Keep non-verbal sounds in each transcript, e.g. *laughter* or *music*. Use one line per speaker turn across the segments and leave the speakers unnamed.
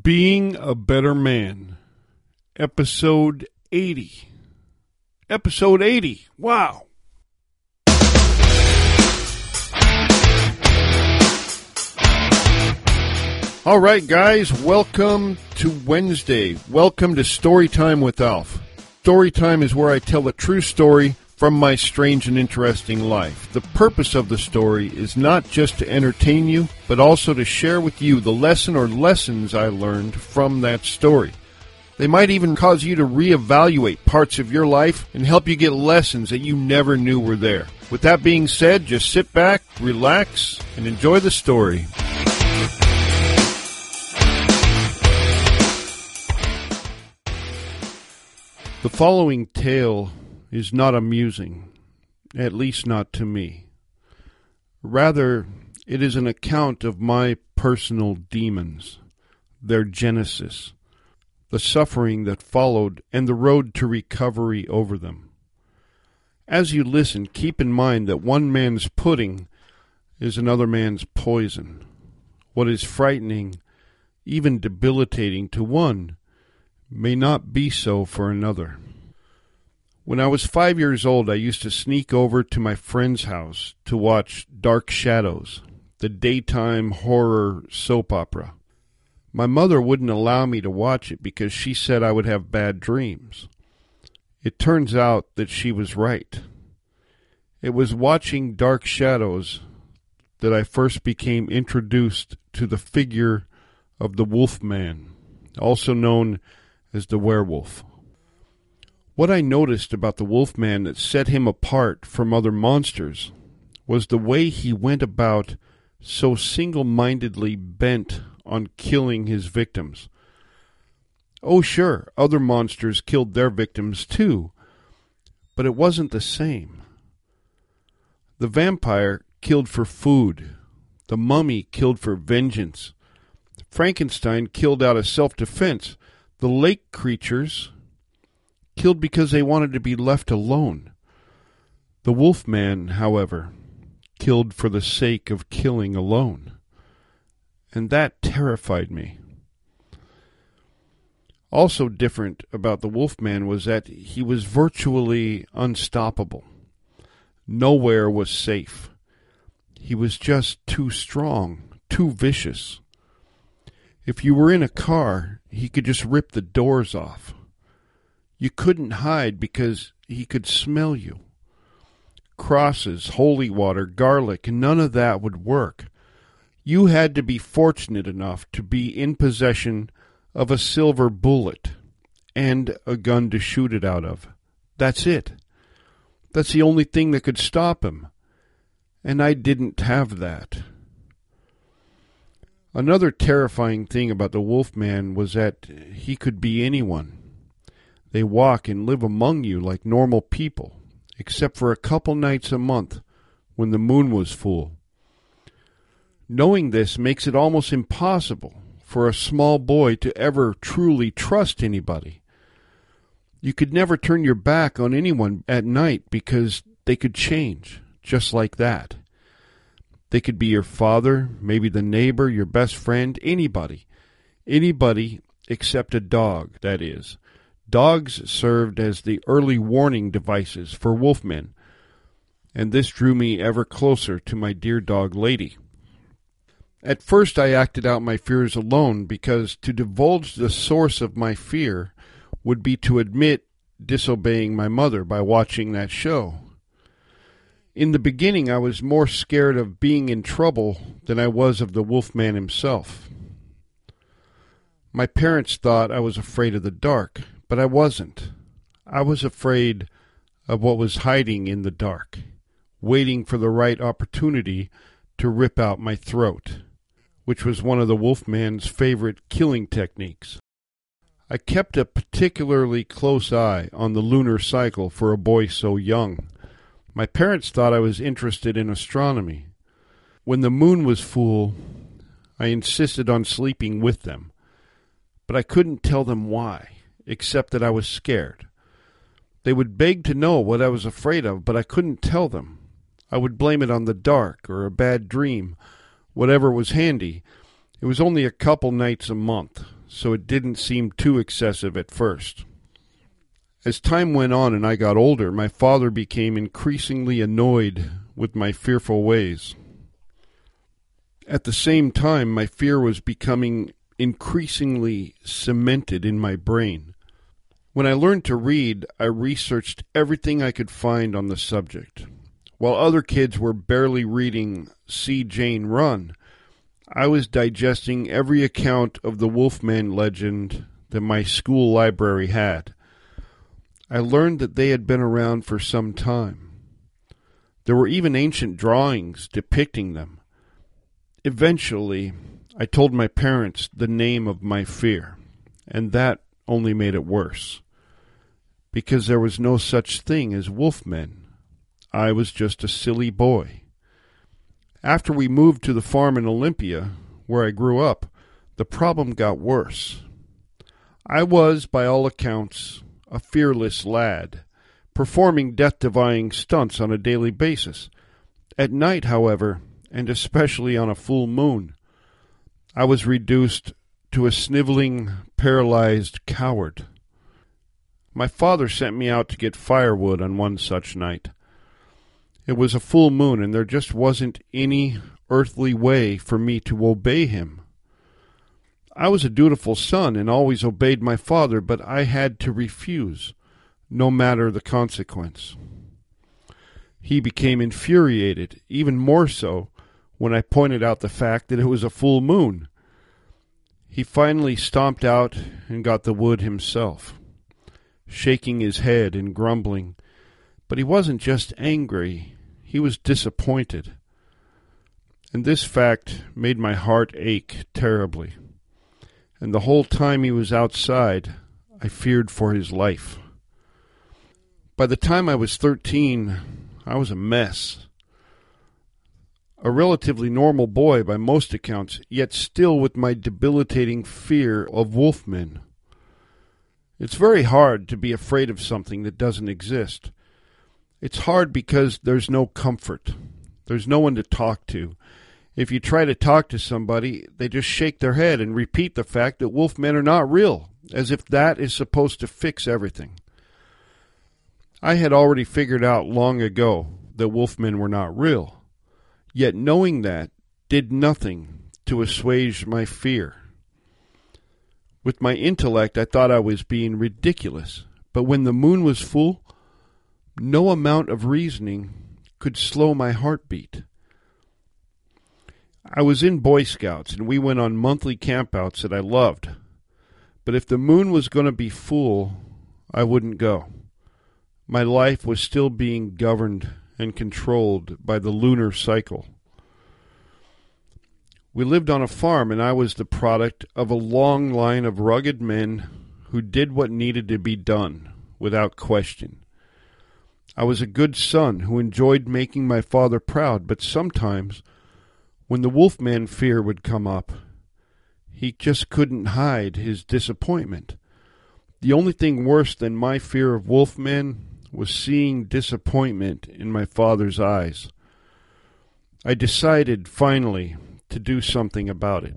Being a Better Man, Episode 80. Episode 80. Wow. All right, guys, welcome to Wednesday. Welcome to Storytime with Alf. Storytime is where I tell a true story from my strange and interesting life. The purpose of the story is not just to entertain you, but also to share with you the lesson or lessons I learned from that story. They might even cause you to reevaluate parts of your life and help you get lessons that you never knew were there. With that being said, just sit back, relax, and enjoy the story. The following tale is not amusing, at least not to me. Rather, it is an account of my personal demons, their genesis, the suffering that followed, and the road to recovery over them. As you listen, keep in mind that one man's pudding is another man's poison. What is frightening, even debilitating to one, may not be so for another. When I was five years old, I used to sneak over to my friend's house to watch Dark Shadows, the daytime horror soap opera. My mother wouldn't allow me to watch it because she said I would have bad dreams. It turns out that she was right. It was watching Dark Shadows that I first became introduced to the figure of the Wolfman, also known as the werewolf. What I noticed about the Wolfman that set him apart from other monsters was the way he went about so single mindedly bent on killing his victims. Oh, sure, other monsters killed their victims too, but it wasn't the same. The vampire killed for food, the mummy killed for vengeance, Frankenstein killed out of self defense, the lake creatures killed because they wanted to be left alone. The wolfman, however, killed for the sake of killing alone. And that terrified me. Also different about the wolfman was that he was virtually unstoppable. Nowhere was safe. He was just too strong, too vicious. If you were in a car, he could just rip the doors off. You couldn't hide because he could smell you. Crosses, holy water, garlic, none of that would work. You had to be fortunate enough to be in possession of a silver bullet and a gun to shoot it out of. That's it. That's the only thing that could stop him. And I didn't have that. Another terrifying thing about the Wolfman was that he could be anyone. They walk and live among you like normal people, except for a couple nights a month when the moon was full. Knowing this makes it almost impossible for a small boy to ever truly trust anybody. You could never turn your back on anyone at night because they could change just like that. They could be your father, maybe the neighbor, your best friend, anybody. Anybody except a dog, that is. Dogs served as the early warning devices for wolfmen, and this drew me ever closer to my dear dog Lady. At first I acted out my fears alone because to divulge the source of my fear would be to admit disobeying my mother by watching that show. In the beginning, I was more scared of being in trouble than I was of the wolfman himself. My parents thought I was afraid of the dark, but I wasn't. I was afraid of what was hiding in the dark, waiting for the right opportunity to rip out my throat, which was one of the wolfman's favorite killing techniques. I kept a particularly close eye on the lunar cycle for a boy so young. My parents thought I was interested in astronomy. When the moon was full, I insisted on sleeping with them, but I couldn't tell them why, except that I was scared. They would beg to know what I was afraid of, but I couldn't tell them. I would blame it on the dark or a bad dream, whatever was handy. It was only a couple nights a month, so it didn't seem too excessive at first. As time went on and I got older, my father became increasingly annoyed with my fearful ways. At the same time, my fear was becoming increasingly cemented in my brain. When I learned to read, I researched everything I could find on the subject. While other kids were barely reading See Jane Run, I was digesting every account of the Wolfman legend that my school library had. I learned that they had been around for some time. There were even ancient drawings depicting them. Eventually, I told my parents the name of my fear, and that only made it worse. Because there was no such thing as wolfmen. I was just a silly boy. After we moved to the farm in Olympia, where I grew up, the problem got worse. I was, by all accounts, a fearless lad, performing death defying stunts on a daily basis. At night, however, and especially on a full moon, I was reduced to a sniveling, paralyzed coward. My father sent me out to get firewood on one such night. It was a full moon, and there just wasn't any earthly way for me to obey him. I was a dutiful son and always obeyed my father, but I had to refuse, no matter the consequence. He became infuriated, even more so when I pointed out the fact that it was a full moon. He finally stomped out and got the wood himself, shaking his head and grumbling but he wasn't just angry, he was disappointed. And this fact made my heart ache terribly. And the whole time he was outside, I feared for his life. By the time I was 13, I was a mess. A relatively normal boy by most accounts, yet still with my debilitating fear of wolfmen. It's very hard to be afraid of something that doesn't exist. It's hard because there's no comfort. There's no one to talk to. If you try to talk to somebody, they just shake their head and repeat the fact that wolfmen are not real, as if that is supposed to fix everything. I had already figured out long ago that wolfmen were not real, yet knowing that did nothing to assuage my fear. With my intellect, I thought I was being ridiculous, but when the moon was full, no amount of reasoning could slow my heartbeat. I was in Boy Scouts and we went on monthly campouts that I loved. But if the moon was going to be full, I wouldn't go. My life was still being governed and controlled by the lunar cycle. We lived on a farm, and I was the product of a long line of rugged men who did what needed to be done without question. I was a good son who enjoyed making my father proud, but sometimes, when the wolfman fear would come up, he just couldn't hide his disappointment. The only thing worse than my fear of wolfmen was seeing disappointment in my father's eyes. I decided, finally, to do something about it.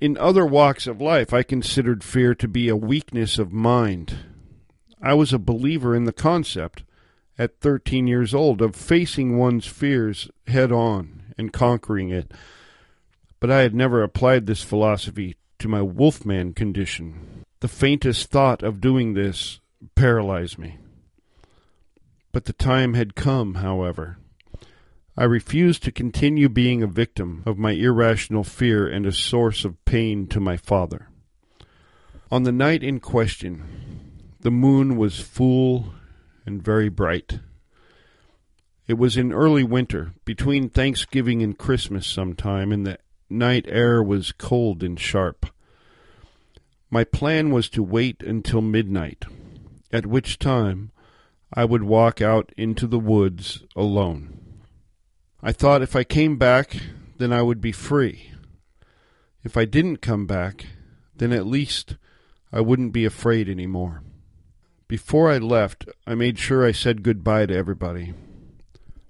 In other walks of life, I considered fear to be a weakness of mind I was a believer in the concept at 13 years old of facing one's fears head on and conquering it. But I had never applied this philosophy to my wolfman condition. The faintest thought of doing this paralyzed me. But the time had come, however. I refused to continue being a victim of my irrational fear and a source of pain to my father. On the night in question, the moon was full and very bright. It was in early winter, between Thanksgiving and Christmas sometime, and the night air was cold and sharp. My plan was to wait until midnight, at which time I would walk out into the woods alone. I thought if I came back, then I would be free. If I didn't come back, then at least I wouldn't be afraid any more. Before I left, I made sure I said goodbye to everybody.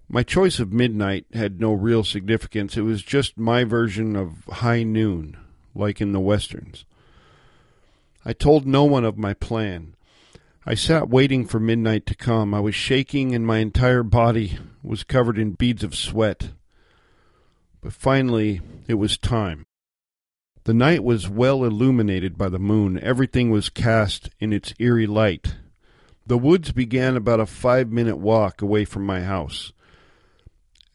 My choice of midnight had no real significance. It was just my version of high noon, like in the westerns. I told no one of my plan. I sat waiting for midnight to come. I was shaking and my entire body was covered in beads of sweat. But finally, it was time. The night was well illuminated by the moon. Everything was cast in its eerie light. The woods began about a five minute walk away from my house.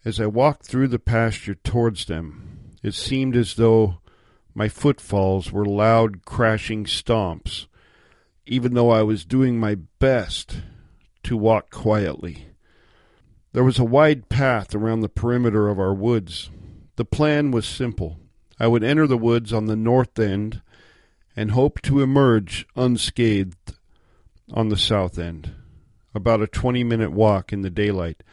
As I walked through the pasture towards them, it seemed as though my footfalls were loud, crashing stomps, even though I was doing my best to walk quietly. There was a wide path around the perimeter of our woods. The plan was simple. I would enter the woods on the north end and hope to emerge unscathed on the south end, about a twenty minute walk in the daylight.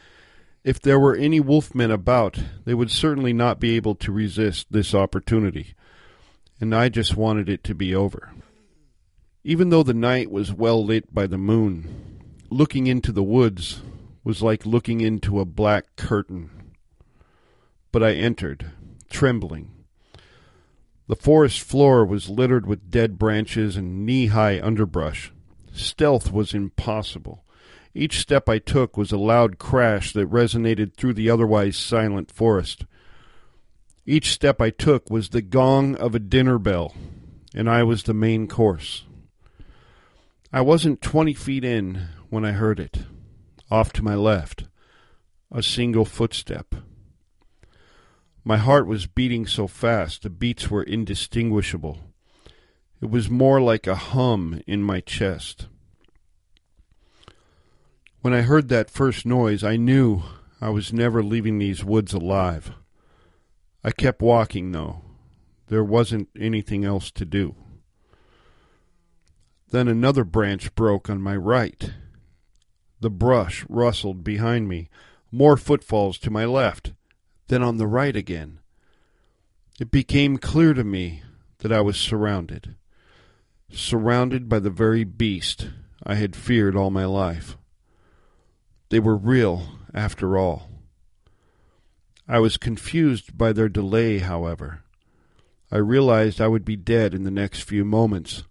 If there were any wolfmen about, they would certainly not be able to resist this opportunity, and I just wanted it to be over. Even though the night was well lit by the moon, looking into the woods was like looking into a black curtain. But I entered, trembling. The forest floor was littered with dead branches and knee high underbrush. Stealth was impossible. Each step I took was a loud crash that resonated through the otherwise silent forest. Each step I took was the gong of a dinner bell, and I was the main course. I wasn't twenty feet in when I heard it. Off to my left, a single footstep. My heart was beating so fast the beats were indistinguishable. It was more like a hum in my chest. When I heard that first noise, I knew I was never leaving these woods alive. I kept walking, though. There wasn't anything else to do. Then another branch broke on my right. The brush rustled behind me. More footfalls to my left, then on the right again. It became clear to me that I was surrounded surrounded by the very beast I had feared all my life. They were real, after all. I was confused by their delay, however. I realized I would be dead in the next few moments,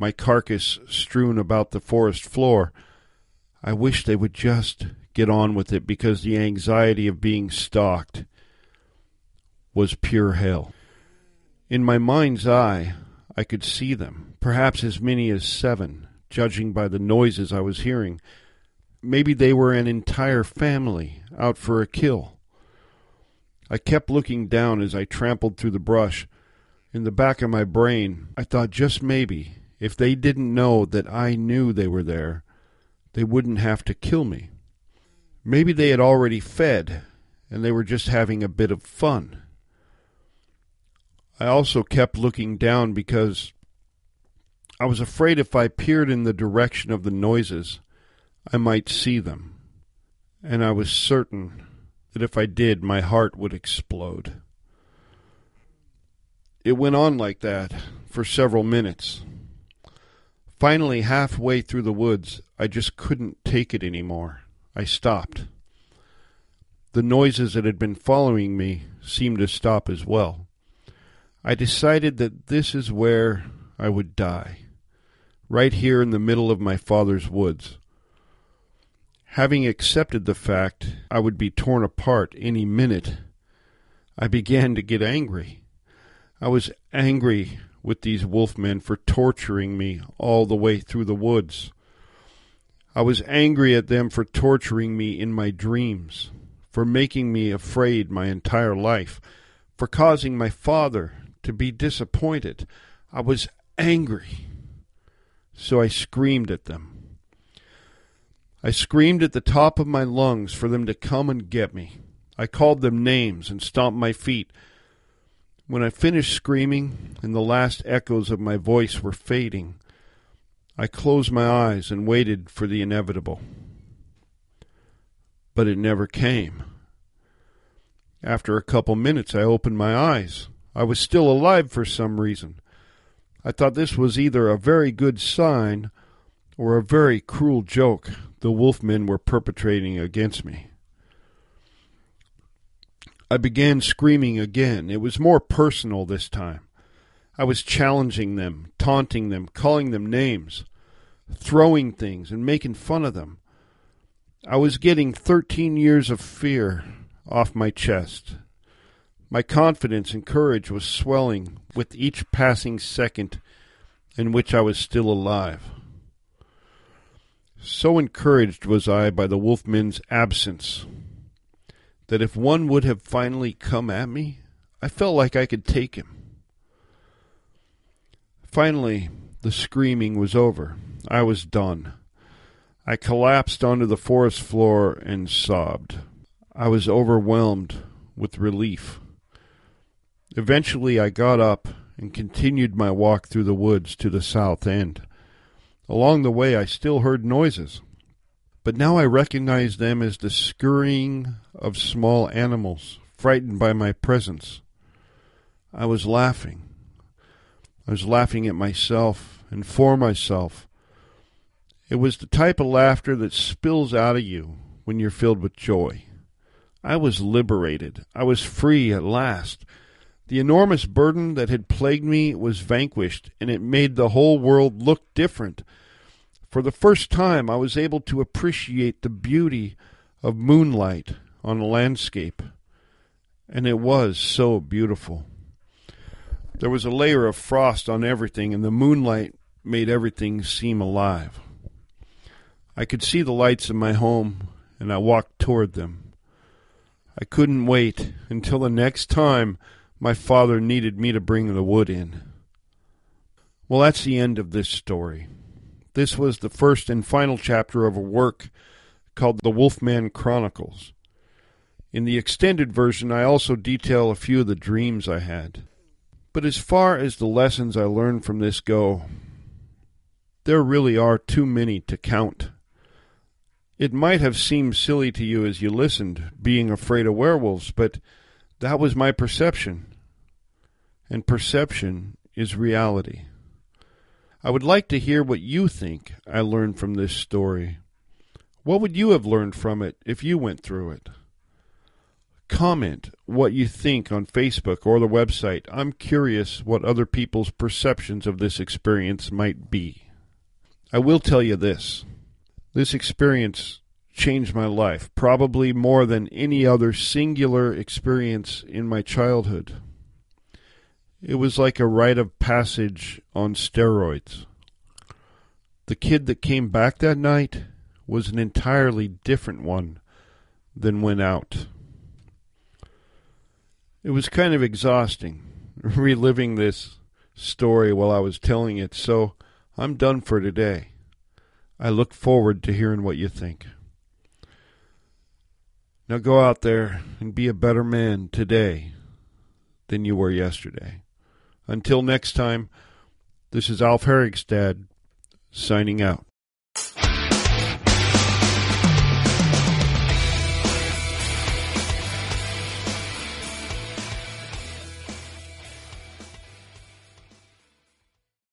my carcass strewn about the forest floor. I wished they would just get on with it because the anxiety of being stalked was pure hell. In my mind's eye, I could see them, perhaps as many as seven, judging by the noises I was hearing. Maybe they were an entire family out for a kill. I kept looking down as I trampled through the brush. In the back of my brain, I thought just maybe, if they didn't know that I knew they were there, they wouldn't have to kill me. Maybe they had already fed, and they were just having a bit of fun. I also kept looking down because I was afraid if I peered in the direction of the noises, I might see them. And I was certain that if I did, my heart would explode. It went on like that for several minutes. Finally, halfway through the woods, I just couldn't take it anymore. I stopped. The noises that had been following me seemed to stop as well. I decided that this is where I would die, right here in the middle of my father's woods. Having accepted the fact I would be torn apart any minute, I began to get angry. I was angry with these wolfmen for torturing me all the way through the woods. I was angry at them for torturing me in my dreams, for making me afraid my entire life, for causing my father to be disappointed. I was angry. So I screamed at them. I screamed at the top of my lungs for them to come and get me. I called them names and stomped my feet. When I finished screaming and the last echoes of my voice were fading, I closed my eyes and waited for the inevitable. But it never came. After a couple minutes, I opened my eyes. I was still alive for some reason. I thought this was either a very good sign or a very cruel joke the wolfmen were perpetrating against me. I began screaming again. It was more personal this time. I was challenging them, taunting them, calling them names, throwing things, and making fun of them. I was getting 13 years of fear off my chest. My confidence and courage was swelling with each passing second in which I was still alive. So encouraged was I by the wolfman's absence that if one would have finally come at me, I felt like I could take him. Finally, the screaming was over. I was done. I collapsed onto the forest floor and sobbed. I was overwhelmed with relief. Eventually, I got up and continued my walk through the woods to the south end. Along the way, I still heard noises, but now I recognized them as the scurrying of small animals, frightened by my presence. I was laughing. I was laughing at myself and for myself. It was the type of laughter that spills out of you when you're filled with joy. I was liberated. I was free at last. The enormous burden that had plagued me was vanquished, and it made the whole world look different. For the first time, I was able to appreciate the beauty of moonlight on a landscape, and it was so beautiful. There was a layer of frost on everything, and the moonlight made everything seem alive. I could see the lights in my home, and I walked toward them. I couldn't wait until the next time my father needed me to bring the wood in. Well, that's the end of this story. This was the first and final chapter of a work called The Wolfman Chronicles. In the extended version, I also detail a few of the dreams I had. But as far as the lessons I learned from this go, there really are too many to count. It might have seemed silly to you as you listened, being afraid of werewolves, but that was my perception and perception is reality. I would like to hear what you think I learned from this story. What would you have learned from it if you went through it? Comment what you think on Facebook or the website. I'm curious what other people's perceptions of this experience might be. I will tell you this this experience changed my life, probably more than any other singular experience in my childhood. It was like a rite of passage on steroids. The kid that came back that night was an entirely different one than went out. It was kind of exhausting *laughs* reliving this story while I was telling it, so I'm done for today. I look forward to hearing what you think. Now go out there and be a better man today than you were yesterday. Until next time, this is Alf Herigstad signing out.